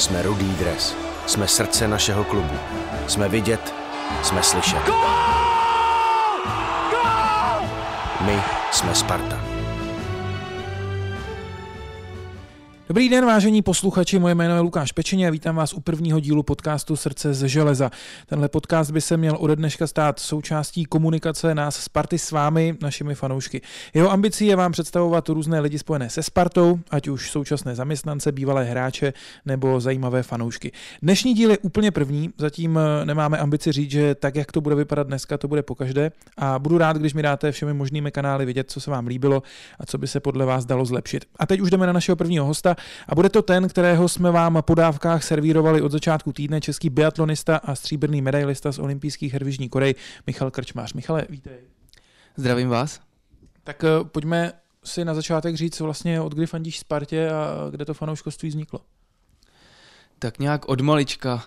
Jsme rudý dres. Jsme srdce našeho klubu. Jsme vidět, jsme slyšet. My jsme Sparta. Dobrý den, vážení posluchači, moje jméno je Lukáš Pečeně a vítám vás u prvního dílu podcastu Srdce ze železa. Tenhle podcast by se měl ode dneška stát součástí komunikace nás Sparty s vámi, našimi fanoušky. Jeho ambicí je vám představovat různé lidi spojené se Spartou, ať už současné zaměstnance, bývalé hráče nebo zajímavé fanoušky. Dnešní díl je úplně první, zatím eh, nemáme ambici říct, že tak, jak to bude vypadat dneska, to bude pokaždé a budu rád, když mi dáte všemi možnými kanály vidět, co se vám líbilo a co by se podle vás dalo zlepšit. A teď už jdeme na našeho prvního hosta, a bude to ten, kterého jsme vám po dávkách servírovali od začátku týdne, český biatlonista a stříbrný medailista z olympijských her v Jižní Koreji, Michal Krčmář. Michale, vítej. Zdravím vás. Tak eh, pojďme si na začátek říct vlastně, od kdy fandíš Spartě a kde to fanouškovství vzniklo. Tak nějak od malička.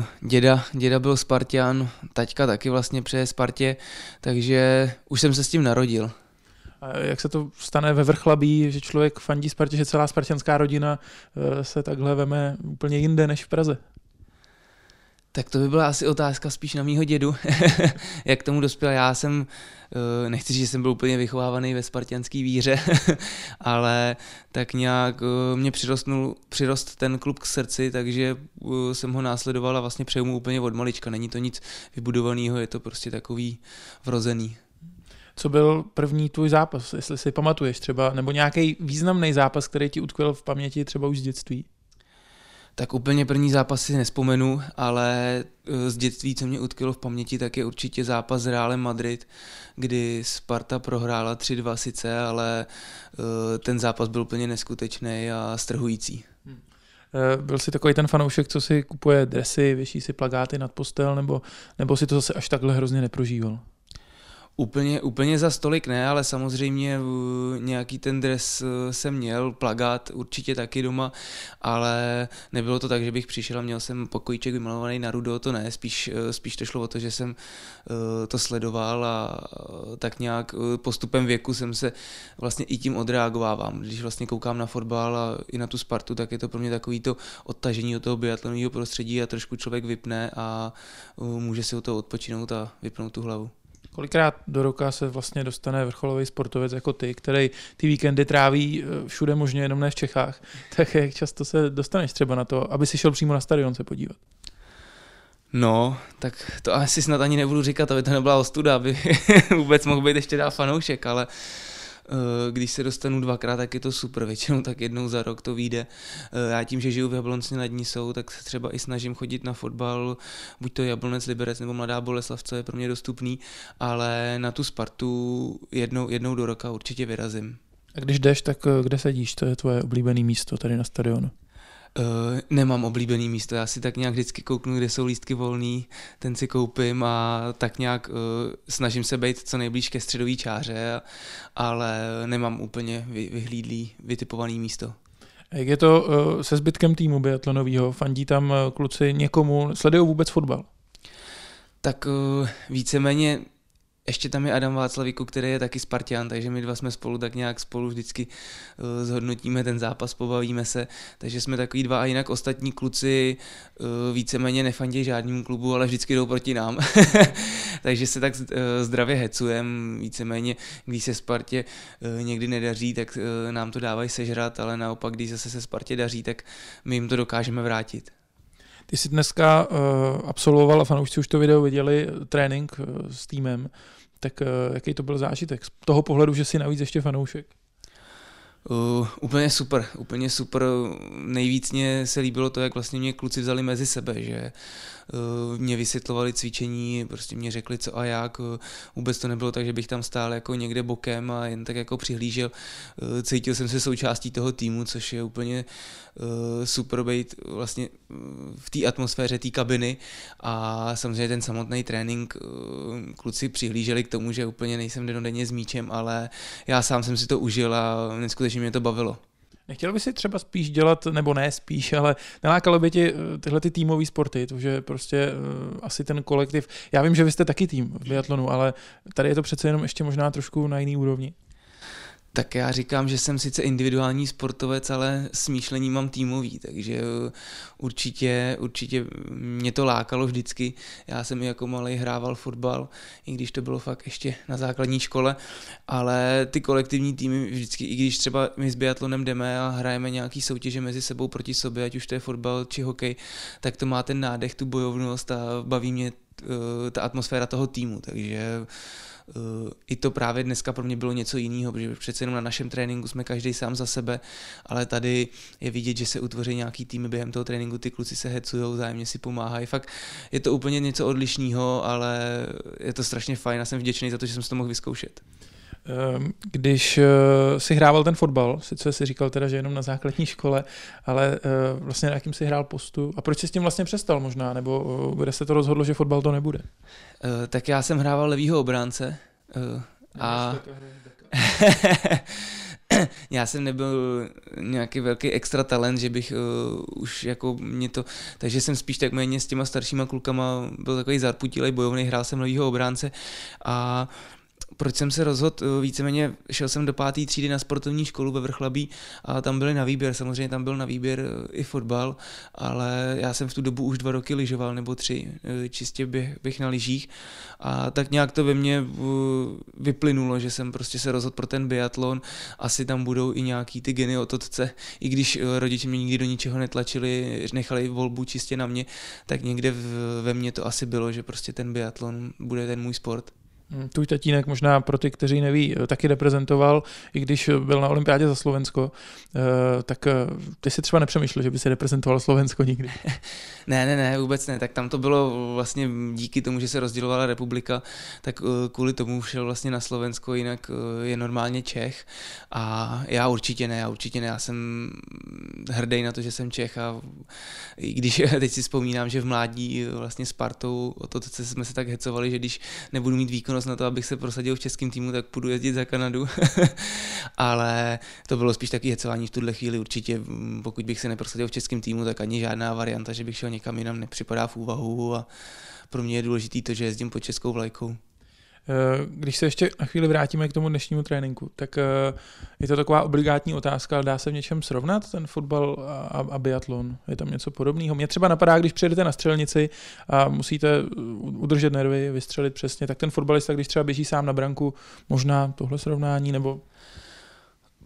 Eh, děda, děda byl Spartian, taťka taky vlastně přeje Spartě, takže už jsem se s tím narodil. Jak se to stane ve vrchlabí, že člověk fandí Spartě, že celá spartianská rodina eh, se takhle veme úplně jinde než v Praze? Tak to by byla asi otázka spíš na mýho dědu, jak tomu dospěl. Já jsem, eh, nechci říct, že jsem byl úplně vychovávaný ve spartianský víře, ale tak nějak eh, mě přirostnul, přirost ten klub k srdci, takže jsem ho následoval a vlastně přeju mu úplně od malička. Není to nic vybudovaného, je to prostě takový vrozený. Co byl první tvůj zápas, jestli si pamatuješ třeba, nebo nějaký významný zápas, který ti utkvěl v paměti třeba už z dětství? Tak úplně první zápas si nespomenu, ale eh, z dětství, co mě utkvělo v paměti, tak je určitě zápas s Realem Madrid, kdy Sparta prohrála 3-2 sice, ale eh, ten zápas byl úplně neskutečný a strhující. Hmm. Eh, byl jsi takový ten fanoušek, co si kupuje dresy, věší si plagáty nad postel, nebo, nebo si to zase až takhle hrozně neprožíval? Úplně, úplně za stolik ne, ale samozřejmě nějaký ten dres e, jsem měl, plagát určitě taky doma, ale nebylo to tak, že bych přišel a měl jsem pokojíček vymalovaný na rudo, to ne, spíš, e, spíš to šlo o to, že jsem to sledoval a tak nějak postupem věku jsem se vlastně i tím odreagovávám. Když vlastně koukám na fotbal a i na tu Spartu, tak je to pro mě takový to odtažení od toho biatlonového prostředí a trošku člověk vypne a může si o to odpočinout a vypnout tu hlavu. Kolikrát do roka se vlastně dostane vrcholový sportovec jako ty, který ty víkendy tráví eh, všude možně, jenom ne v Čechách, tak jak často se dostaneš třeba na to, aby si šel přímo na stadion se podívat? No, tak to asi snad ani nebudu říkat, aby to nebyla ostuda, aby vůbec mohl být ještě dál fanoušek, ale uh, když se dostanu dvakrát, tak je to super, většinou tak jednou za rok to vyjde. Eh, já tím, že žiju v Jablonci nad ní jsou, tak se třeba i snažím chodit na fotbal, buď to Jablonec, Liberec nebo Mladá Boleslav, co je pro mě dostupný, ale na tu Spartu jednou, jednou do roka určitě vyrazím. A když jdeš, tak eh, kde sedíš? To je tvoje oblíbené místo tady na stadionu? Uh, nemám oblíbený místo, já si tak nějak vždycky kouknu, kde jsou lístky volný, ten si koupím a tak nějak uh, snažím se být co nejblíž ke středové čáře, ale nemám úplně vy, vyhlídlý, vytipovaný místo. Jak je to uh, se zbytkem týmu biatlonového? Fandí tam kluci někomu? Sledují vůbec fotbal? Tak uh, víceméně ještě tam je Adam Václavíku, který je taky Spartian, takže my dva jsme spolu tak nějak spolu vždycky uh, zhodnotíme ten zápas, pobavíme se, takže jsme takový dva a jinak ostatní kluci uh, víceméně nefandí žádnému klubu, ale vždycky jdou proti nám. takže se tak uh, zdravě hecujeme, víceméně, když se Spartě někdy nedaří, tak nám to dávají sežrat, ale naopak, když zase se Spartě daří, tak my jim to dokážeme vrátit. Ty jsi dneska uh, absolvoval, a fanoušci už to video viděli, trénink uh, s týmem tak uh, jaký to byl zážitek z toho pohledu, že si navíc ještě fanoušek? Uh, úplně super, úplně super. Nejvíc mě se líbilo to, jak vlastně mě kluci vzali mezi sebe, že mě vysvětlovali cvičení, prostě mě řekli co a jak. Uh, vůbec to nebylo tak, že bych tam stál jako někde bokem a jen tak jako přihlížel. Uh, cítil jsem se součástí toho týmu, což je úplně super být vlastně v té atmosféře té kabiny a samozřejmě ten samotný trénink kluci přihlíželi k tomu, že úplně nejsem denodenně s míčem, ale já sám jsem si to užil a neskutečně mě to bavilo. Nechtěl by si třeba spíš dělat, nebo ne spíš, ale nelákalo by ti eh, tyhle ty týmové sporty, to, že prostě uh, asi ten kolektiv, já vím, že vy jste taky tým v biatlonu, ale tady je to přece jenom ještě možná trošku na jiný úrovni. Tak já říkám, že jsem sice individuální sportovec, ale smýšlení mám týmový, takže uh, určitě, určitě mě to lákalo vždycky. Já jsem jako malý hrával fotbal, i když to bylo fakt ještě na základní škole, ale ty kolektivní týmy vždycky, i když třeba my s biatlonem jdeme a hrajeme nějaký soutěže mezi sebou proti sobě, ať už to je fotbal či hokej, tak to má ten nádech, tu bojovnost a baví mě ta atmosféra toho týmu, takže Uh, i to právě dneska pro mě bylo něco jiného, protože přece jenom na našem tréninku jsme každý sám za sebe, ale tady je vidět, že se utvoří nějaký týmy během toho tréninku, ty kluci se hecují, zájemně si pomáhají. Fakt je to úplně něco odlišného, ale je to strašně fajn a jsem vděčný za to, že jsem si to mohl vyzkoušet. Ehm, když eh, si hrával ten fotbal, sice si říkal teda, že jenom na základní škole, ale eh, vlastně na jakým si hrál postu a proč jsi s tím vlastně přestal možná, nebo eh, kde se to rozhodlo, že fotbal to nebude? Tak já jsem hrával levýho obránce a já jsem nebyl nějaký velký extra talent, že bych uh, už jako mě to, takže jsem spíš tak méně s těma staršíma klukama byl takový zarputilej bojovný, hrál jsem levýho obránce a proč jsem se rozhodl, eh, víceméně šel jsem do páté třídy na sportovní školu ve Vrchlabí a tam byly na výběr, samozřejmě tam byl na výběr eh, i fotbal, ale já jsem v tu dobu už dva roky lyžoval nebo tři, eh, čistě bych, bych na lyžích. A tak nějak to ve mně vyplynulo, že jsem prostě se rozhodl pro ten biatlon, asi tam budou i nějaký ty geny ototce, i když rodiče mě nikdy do ničeho netlačili, nechali volbu čistě na mě, tak někde ve mně to asi bylo, že prostě ten biatlon bude ten můj sport. Hm, tvůj tatínek možná pro ty, kteří neví, eh, taky reprezentoval, i když byl na olympiádě za Slovensko, eh, tak eh, ty si třeba nepřemýšlel, že by si reprezentoval Slovensko nikdy. ne, ne, ne, vůbec ne. Tak tam to bylo vlastně díky tomu, že se rozdělovala republika, tak kvůli tomu šel vlastně na Slovensko, jinak je normálně Čech. A já určitě ne, já určitě ne. Já jsem hrdý na to, že jsem Čech a i když teď si vzpomínám, že v mládí vlastně s partou o to, co jsme se tak hecovali, že když nebudu mít výkon zkušenost na to, abych se prosadil v českém týmu, tak půjdu jezdit za Kanadu. Ale to bylo spíš taky hecování v tuhle chvíli určitě. Pokud bych se neprosadil v českém týmu, tak ani žádná varianta, že bych šel někam jinam, nepřipadá v úvahu a pro mě je důležité to, že jezdím pod českou vlajkou. Eh, když se ještě na chvíli vrátíme k tomu dnešnímu tréninku, tak eh, je to taková obligátní otázka, ale dá se v něčem srovnat ten fotbal a, a biatlon? Je tam něco podobného? Mě třeba napadá, když přijedete na střelnici a musíte udržet nervy, vystřelit přesně, tak ten fotbalista, když třeba běží sám na branku, možná tohle srovnání, nebo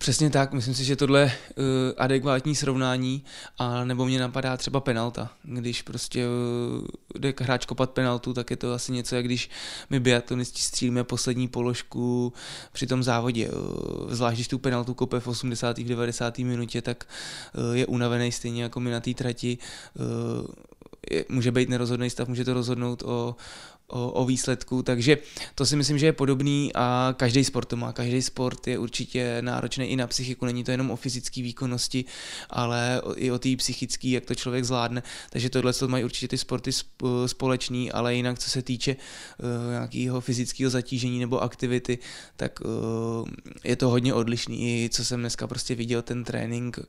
Přesně tak, myslím si, že tohle je uh, adekvátní srovnání, a nebo mě napadá třeba penalta. Když prostě uh, jde hráč kopat penaltu, tak je to asi něco, jak když my biatlonisti střílíme poslední položku při tom závodě. Uh, zvlášť, když tu penaltu kope v 80. v 90. minutě, tak uh, je unavený stejně jako my na té trati. Uh, je, může být nerozhodný stav, může to rozhodnout o, o, o výsledku, takže to si myslím, že je podobný a každý sport to má. Každý sport je určitě náročný i na psychiku, není to jenom o fyzické výkonnosti, ale i o té psychické, jak to člověk zvládne. Takže tohle to mají určitě ty sporty společný, ale jinak co se týče uh, nějakého fyzického zatížení nebo aktivity, tak uh, je to hodně odlišný. I co jsem dneska prostě viděl, ten trénink, uh,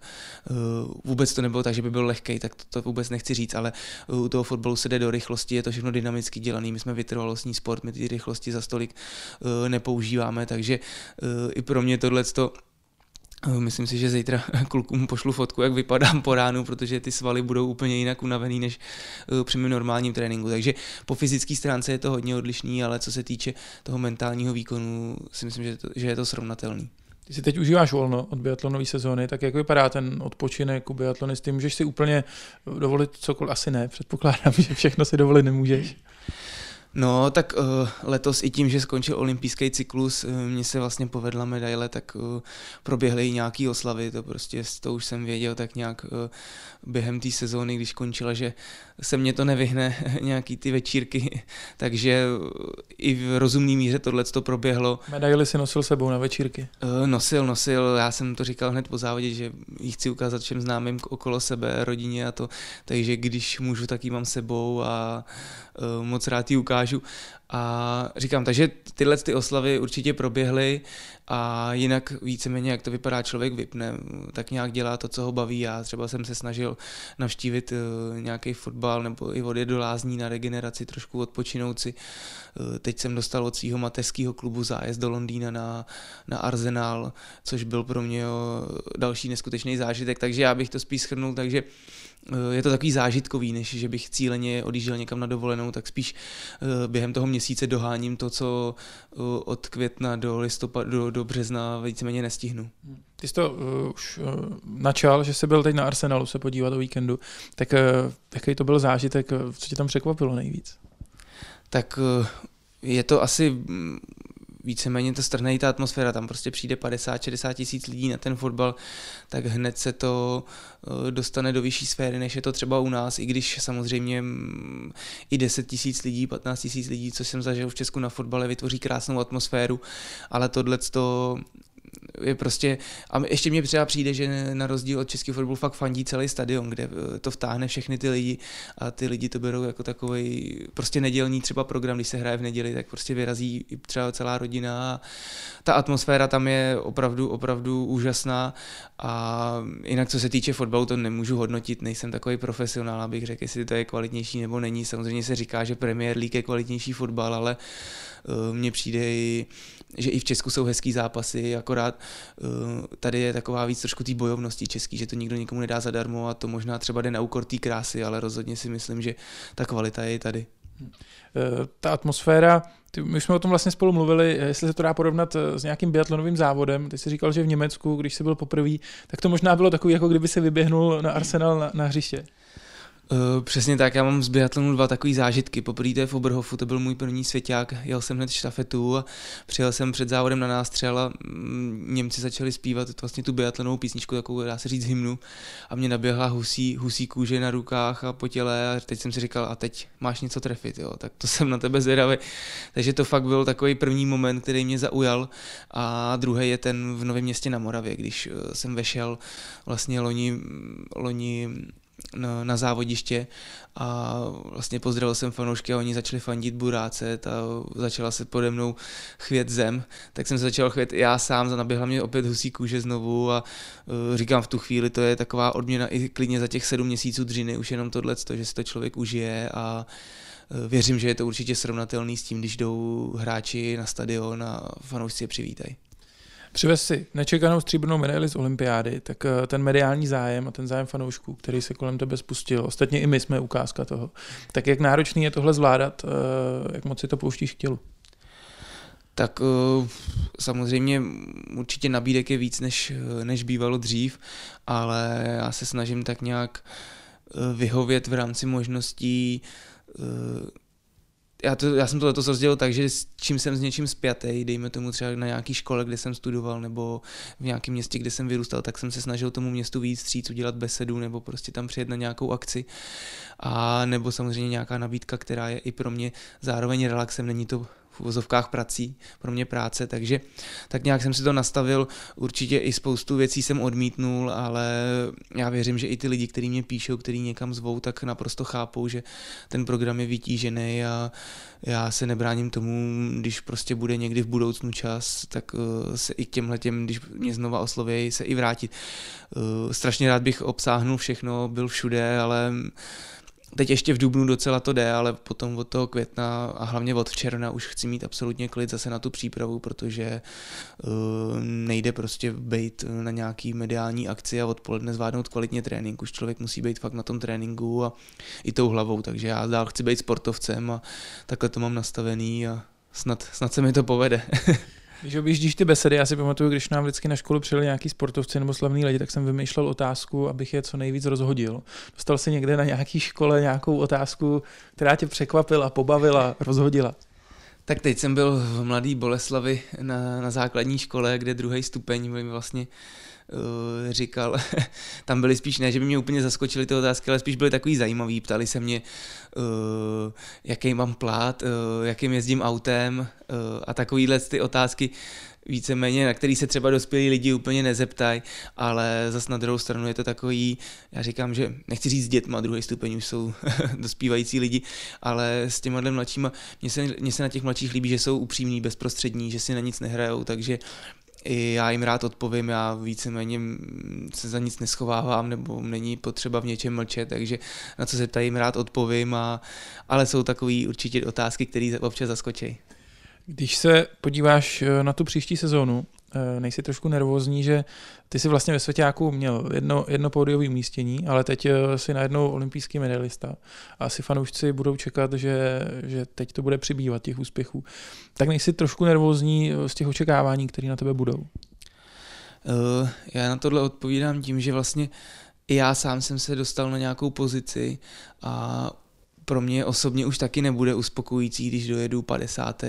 vůbec to nebylo tak, že by byl lehký, tak to, to vůbec nechci říct, ale u toho fotbalu se jde do rychlosti, je to všechno dynamicky dělaný. My jsme jsme vytrvalostní sport, my ty rychlosti za stolik uh, nepoužíváme, takže uh, i pro mě tohle to eh, Myslím si, že zítra klukům pošlu fotku, jak vypadám po ránu, protože ty svaly budou úplně jinak unavený než při mém normálním tréninku. Takže po fyzické stránce je to hodně odlišný, ale co se týče toho mentálního výkonu, si myslím, že, to, že je to srovnatelný. Ty si teď užíváš volno od biatlonové sezóny, tak jak vypadá ten odpočinek u biatlonisty? Můžeš si úplně dovolit cokoliv? Asi ne, předpokládám, že všechno si dovolit nemůžeš. No, tak uh, letos i tím, že skončil olympijský cyklus, uh, mně se vlastně povedla medaile, tak uh, proběhly i nějaký oslavy, to prostě, to už jsem věděl tak nějak uh, během té sezóny, když končila, že se mě to nevyhne, nějaký ty večírky, takže i v rozumný míře tohle to proběhlo. Medaily si nosil sebou na večírky? Uh, nosil, nosil, já jsem to říkal hned po závodě, že ji chci ukázat všem známým okolo sebe, rodině a to, takže když můžu, tak ji mám sebou a uh, moc rád ji ukážu A říkám, takže tyhle ty oslavy určitě proběhly a jinak víceméně, jak to vypadá, člověk vypne, tak nějak dělá to, co ho baví. Já třeba jsem se snažil navštívit uh, nějaký fotbal nebo i odjet do lázní na regeneraci, trošku odpočinout si. Uh, teď jsem dostal od svého mateřského klubu zájezd do Londýna na, na Arsenal, což byl pro mě další neskutečný zážitek, takže já bych to spíš schrnul, takže Eh, je to takový zážitkový, než že bych cíleně odjížděl někam na dovolenou, tak spíš eh, během toho měsíce doháním to, co eh, od května do listopadu, do, do března víceméně nestihnu. Ty jsi to uh, už uh, načal, že jsi byl teď na Arsenalu se podívat o víkendu, tak uh, jaký to byl zážitek, co tě tam překvapilo nejvíc? Tak uh, je to asi mm, víceméně to strhne ta atmosféra, tam prostě přijde 50-60 tisíc lidí na ten fotbal, tak hned se to eh, dostane do vyšší sféry, než je to třeba u nás, i když samozřejmě mm, i 10 tisíc lidí, 15 tisíc lidí, co jsem zažil v Česku na fotbale, vytvoří krásnou atmosféru, ale tohle to je prostě, a ještě mě třeba přijde, že na rozdíl od českého fotbalu fakt fandí celý stadion, kde eh, to vtáhne všechny ty lidi a ty lidi to berou jako takový prostě nedělní třeba program, když se hraje v neděli, tak prostě vyrazí třeba celá rodina a ta atmosféra tam je opravdu, opravdu úžasná a jinak co se týče fotbalu, to nemůžu hodnotit, nejsem takový profesionál, abych řekl, jestli to je kvalitnější nebo není. Samozřejmě se říká, že Premier League je kvalitnější fotbal, ale uh, mně přijde i že i v Česku jsou hezký zápasy, akorát uh, tady je taková víc trošku té bojovnosti český, že to nikdo nikomu nedá zadarmo a to možná třeba jde na úkor té krásy, ale rozhodně si myslím, že ta kvalita je i tady. Eh, ta atmosféra, my jsme o tom vlastně spolu mluvili, jestli se to dá porovnat eh, s nějakým biatlonovým závodem. Ty jsi říkal, že v Německu, když jsi byl poprvé, tak to možná bylo takový, jako kdyby se vyběhnul na Arsenal na, na hřiště. Uh, přesně tak, já mám z biatlonu dva takové zážitky. Poprvé v Oberhofu, to byl můj první svěťák, jel jsem hned štafetu a přijel jsem před závodem na nástřel a mm, Němci začali zpívat vlastně tu biatlonovou písničku, takovou dá se říct hymnu a mě naběhla husí, husí kůže na rukách a po těle a teď jsem si říkal, a teď máš něco trefit, jo, tak to jsem na tebe zvědavý. Takže to fakt byl takový první moment, který mě zaujal a druhý je ten v Novém městě na Moravě, když eh, jsem vešel vlastně loni, loni na, závodiště a vlastně pozdravil jsem fanoušky a oni začali fandit buráce a začala se pode mnou chvět zem, tak jsem se začal chvět já sám, naběhla mě opět husí kůže znovu a uh, říkám v tu chvíli, to je taková odměna i klidně za těch sedm měsíců dřiny, už jenom tohle, že si to člověk užije a uh, věřím, že je to určitě srovnatelný s tím, když jdou hráči na stadion a fanoušci je přivítají. Přivez si nečekanou stříbrnou medaili z olympiády, tak eh, ten mediální zájem a ten zájem fanoušků, který se kolem tebe spustil, ostatně i my jsme ukázka toho, tak jak náročný je tohle zvládat, eh, jak moc si to pouštíš k tělu? Tak eh, samozřejmě určitě nabídek je víc, než, než bývalo dřív, ale já se snažím tak nějak vyhovět v rámci možností já, to, já jsem to letos rozdělil tak, že s čím jsem s něčím spjatý, dejme tomu třeba na nějaký škole, kde jsem studoval, nebo v nějakém městě, kde jsem vyrůstal, tak jsem se snažil tomu městu víc stříc, udělat besedu, nebo prostě tam přijet na nějakou akci. A nebo samozřejmě nějaká nabídka, která je i pro mě zároveň relaxem, není to uvozovkách prací, pro mě práce, takže tak nějak jsem si to nastavil, určitě i spoustu věcí jsem odmítnul, ale já věřím, že i ty lidi, kteří mě píšou, kteří někam zvou, tak naprosto chápou, že ten program je vytížený a já se nebráním tomu, když prostě bude někdy v budoucnu čas, tak uh, se i k těmhle těm, když mě znova oslovějí, se i vrátit. Uh, strašně rád bych obsáhnul všechno, byl všude, ale Teď ještě v Dubnu docela to jde, ale potom od toho května a hlavně od června už chci mít absolutně klid zase na tu přípravu, protože uh, nejde prostě být na nějaký mediální akci a odpoledne zvládnout kvalitně trénink. Už člověk musí být fakt na tom tréninku a i tou hlavou, takže já dál chci být sportovcem a takhle to mám nastavený a snad, snad se mi to povede. Když objíždíš ty besedy, já si pamatuju, když nám vždycky na školu přijeli nějaký sportovci nebo slavní lidi, tak jsem vymýšlel otázku, abych je co nejvíc rozhodil. Dostal si někde na nějaký škole nějakou otázku, která tě překvapila, pobavila, rozhodila? Tak teď jsem byl v Mladý Boleslavi na, na základní škole, kde druhý stupeň mi vlastně říkal, tam byly spíš, ne, že by mě úplně zaskočily ty otázky, ale spíš byly takový zajímavý. Ptali se mě, uh, jaký mám plát, uh, jakým jezdím autem a takovýhle ty otázky, víceméně, na který se třeba dospělí lidi úplně nezeptají, ale zas na druhou stranu je to takový, já říkám, že nechci říct dětma, druhý stupeň už jsou dospívající lidi, ale s těma mladšíma, mně se, mně se na těch mladších líbí, že jsou upřímní, bezprostřední, že si na nic nehrajou, takže i já jim rád odpovím, já víceméně se za nic neschovávám, nebo není potřeba v něčem mlčet, takže na co se ptají, jim rád odpovím, a, ale jsou takové určitě otázky, které občas zaskočí. Když se podíváš eh, na tu příští sezónu, nejsi trošku nervózní, že ty jsi vlastně ve Svěťáku měl jedno, jedno pódiové umístění, ale teď eh, si najednou olympijský medailista a asi fanoušci budou čekat, že, že teď to bude přibývat těch úspěchů. Tak nejsi trošku nervózní z těch očekávání, které na tebe budou? Já na tohle odpovídám tím, že vlastně i já sám jsem se dostal na nějakou pozici a pro mě osobně už taky nebude uspokojící, když dojedu 50.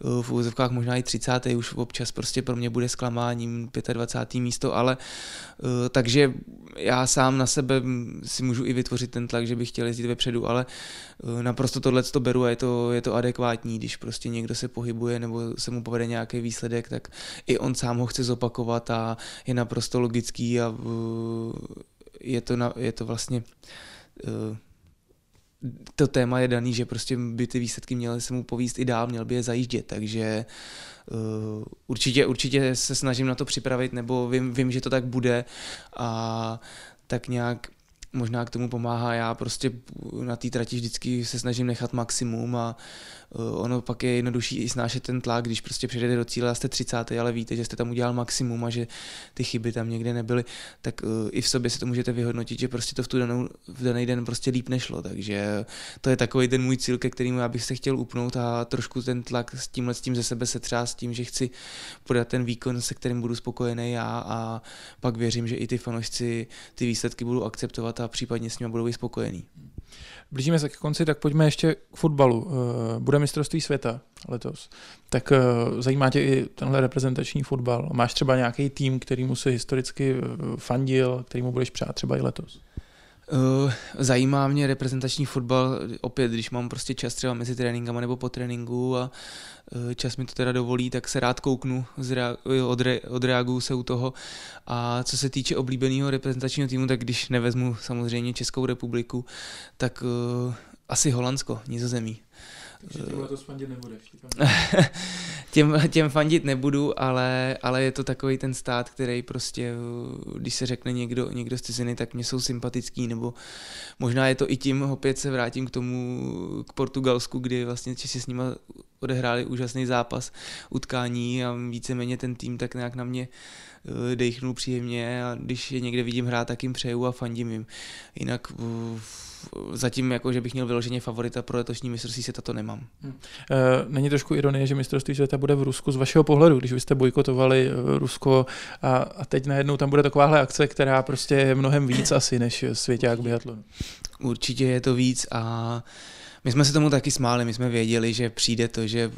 v úzovkách možná i 30. už občas prostě pro mě bude zklamáním 25. místo, ale eh, takže já sám na sebe si můžu i vytvořit ten tlak, že bych chtěl jezdit vepředu, ale eh, naprosto tohle to beru a je to, je to adekvátní, když prostě někdo se pohybuje nebo se mu povede nějaký výsledek, tak i on sám ho chce zopakovat a je naprosto logický a eh, je to, na, je to vlastně to téma je daný, že prostě by ty výsledky měly se mu povíst i dál, měl by je zajíždět, takže uh, určitě, určitě se snažím na to připravit, nebo vím, vím, že to tak bude a tak nějak možná k tomu pomáhá. Já prostě na té trati vždycky se snažím nechat maximum a Eh, ono pak je jednodušší i snášet ten tlak, když prostě přijdete do cíle a jste 30. ale víte, že jste tam udělal maximum a že ty chyby tam někde nebyly, tak eh, i v sobě si to můžete vyhodnotit, že prostě to v, tu danou, v daný den prostě líp nešlo. Takže to je takový ten můj cíl, ke kterému já bych se chtěl upnout a trošku ten tlak s tímhle s tím ze sebe se třeba s tím, že chci podat ten výkon, se kterým budu spokojený já a pak věřím, že i ty fanoušci ty výsledky budou akceptovat a případně s nimi budou i spokojení. Blížíme se k konci, tak pojďme ještě k fotbalu. Eh, bude mistrovství světa letos. Tak eh, zajímá tě i tenhle reprezentační fotbal. Máš třeba nějaký tým, kterýmu se historicky eh, fandil, kterýmu budeš přát třeba i letos? Uh, zajímá mě reprezentační fotbal opět, když mám prostě čas třeba mezi tréninkama nebo po tréninku a uh, čas mi to teda dovolí, tak se rád kouknu, odre, odreaguju se u toho. A co se týče oblíbeného reprezentačního týmu, tak když nevezmu samozřejmě Českou republiku, tak uh, asi Holandsko, Nizozemí. Takže to fandit nebudeš. těm, těm fandit nebudu, ale, ale je to takový ten stát, který prostě, když se řekne někdo, někdo z ciziny, tak mě jsou sympatický, nebo možná je to i tím, opět se vrátím k tomu, k Portugalsku, kdy vlastně Česi s nimi odehráli úžasný zápas, utkání a víceméně ten tým tak nějak na mě eh, dejchnul příjemně a když je někde vidím hrát, tak jim přeju a fandím jim. Jinak zatím jako, že bych měl vyloženě favorita pro letošní mistrovství světa, to nemám. Hmm. Není trošku ironie, že mistrovství světa bude v Rusku z vašeho pohledu, když vy jste bojkotovali eh, Rusko a, a teď najednou tam bude takováhle akce, která prostě je mnohem víc asi než svěťák biatlonu. Určitě je to víc a my jsme se tomu taky smáli, my jsme věděli, že přijde to, že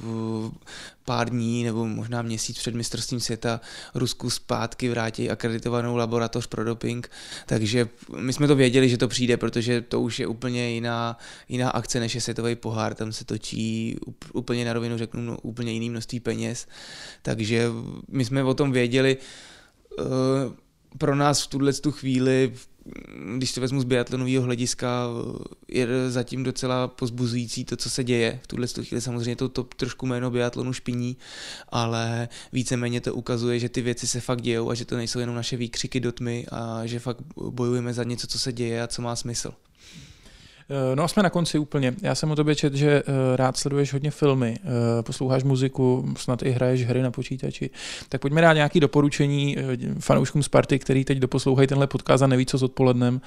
pár dní nebo možná měsíc před mistrovstvím světa Rusku zpátky vrátí akreditovanou laboratoř pro doping, takže my jsme to věděli, že to přijde, protože to už je úplně jiná, jiná akce než je světový pohár, tam se točí úplně na rovinu řeknu no, úplně jiný množství peněz, takže my jsme o tom věděli, eh, pro nás v tuhle tu chvíli když to vezmu z biatlonového hlediska, je zatím docela pozbuzující to, co se děje. V tuhle chvíli samozřejmě to, to trošku jméno biatlonu špiní, ale víceméně to ukazuje, že ty věci se fakt dějou a že to nejsou jenom naše výkřiky do tmy a že fakt bojujeme za něco, co se děje a co má smysl. Eh, no a jsme na konci úplně. Já jsem o tobě čet, že eh, rád sleduješ hodně filmy, eh, posloucháš muziku, snad i hraješ hry na počítači. Tak pojďme dát nějaké doporučení fanouškům Sparty, který teď doposlouchají tenhle podcast a neví, co s odpolednem.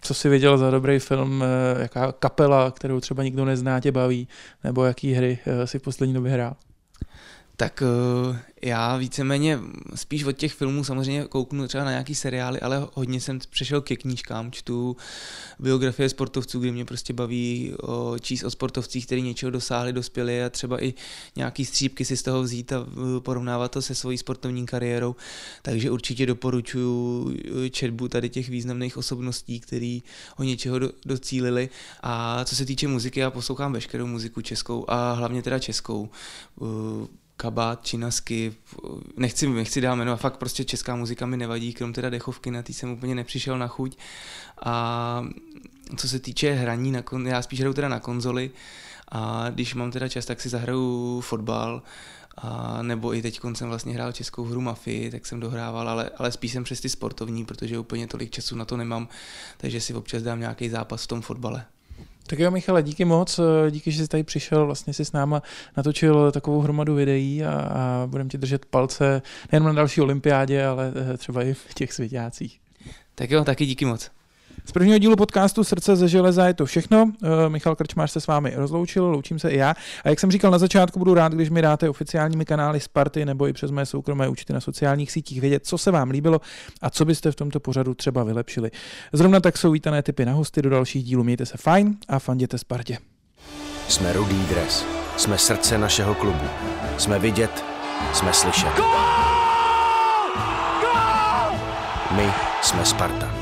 Co si viděl za dobrý film, jaká kapela, kterou třeba nikdo nezná, tě baví, nebo jaký hry si v poslední době hrál? Tak uh, já víceméně spíš od těch filmů samozřejmě kouknu třeba na nějaký seriály, ale hodně jsem přešel ke knížkám, čtu biografie sportovců, kdy mě prostě baví o, číst o sportovcích, kteří něčeho dosáhli, dospěli a třeba i nějaký střípky si z toho vzít a uh, porovnávat to se svojí sportovní kariérou. Takže určitě doporučuji četbu tady těch významných osobností, který o něčeho do, docílili. A co se týče muziky, já poslouchám veškerou muziku českou a hlavně teda českou kabát, činasky, nechci, nechci dát jméno, a fakt prostě česká muzika mi nevadí, krom teda dechovky, na tý jsem úplně nepřišel na chuť. A co se týče hraní, na kon, já spíš hraju teda na konzoli a když mám teda čas, tak si zahraju fotbal, a nebo i teď jsem vlastně hrál českou hru Mafii, tak jsem dohrával, ale, ale spíš jsem přes ty sportovní, protože úplně tolik času na to nemám, takže si občas dám nějaký zápas v tom fotbale. Tak jo, Michale, díky moc, díky, že jsi tady přišel, vlastně si s náma natočil takovou hromadu videí a, a budeme ti držet palce nejen na další olympiádě, ale eh, třeba i v těch světácích. Tak jo, taky díky moc. Z prvního dílu podcastu Srdce ze železa je to všechno. Eh, Michal Krčmář se s vámi rozloučil, loučím se i já. A jak jsem říkal na začátku, budu rád, když mi dáte oficiálními kanály Sparty nebo i přes mé soukromé účty na sociálních sítích vědět, co se vám líbilo a co byste v tomto pořadu třeba vylepšili. Zrovna tak jsou vítané typy na hosty do dalších dílů. Mějte se fajn a fanděte Spartě. Jsme Rudý dres. Jsme srdce našeho klubu. Jsme vidět, jsme slyšet. My jsme Sparta.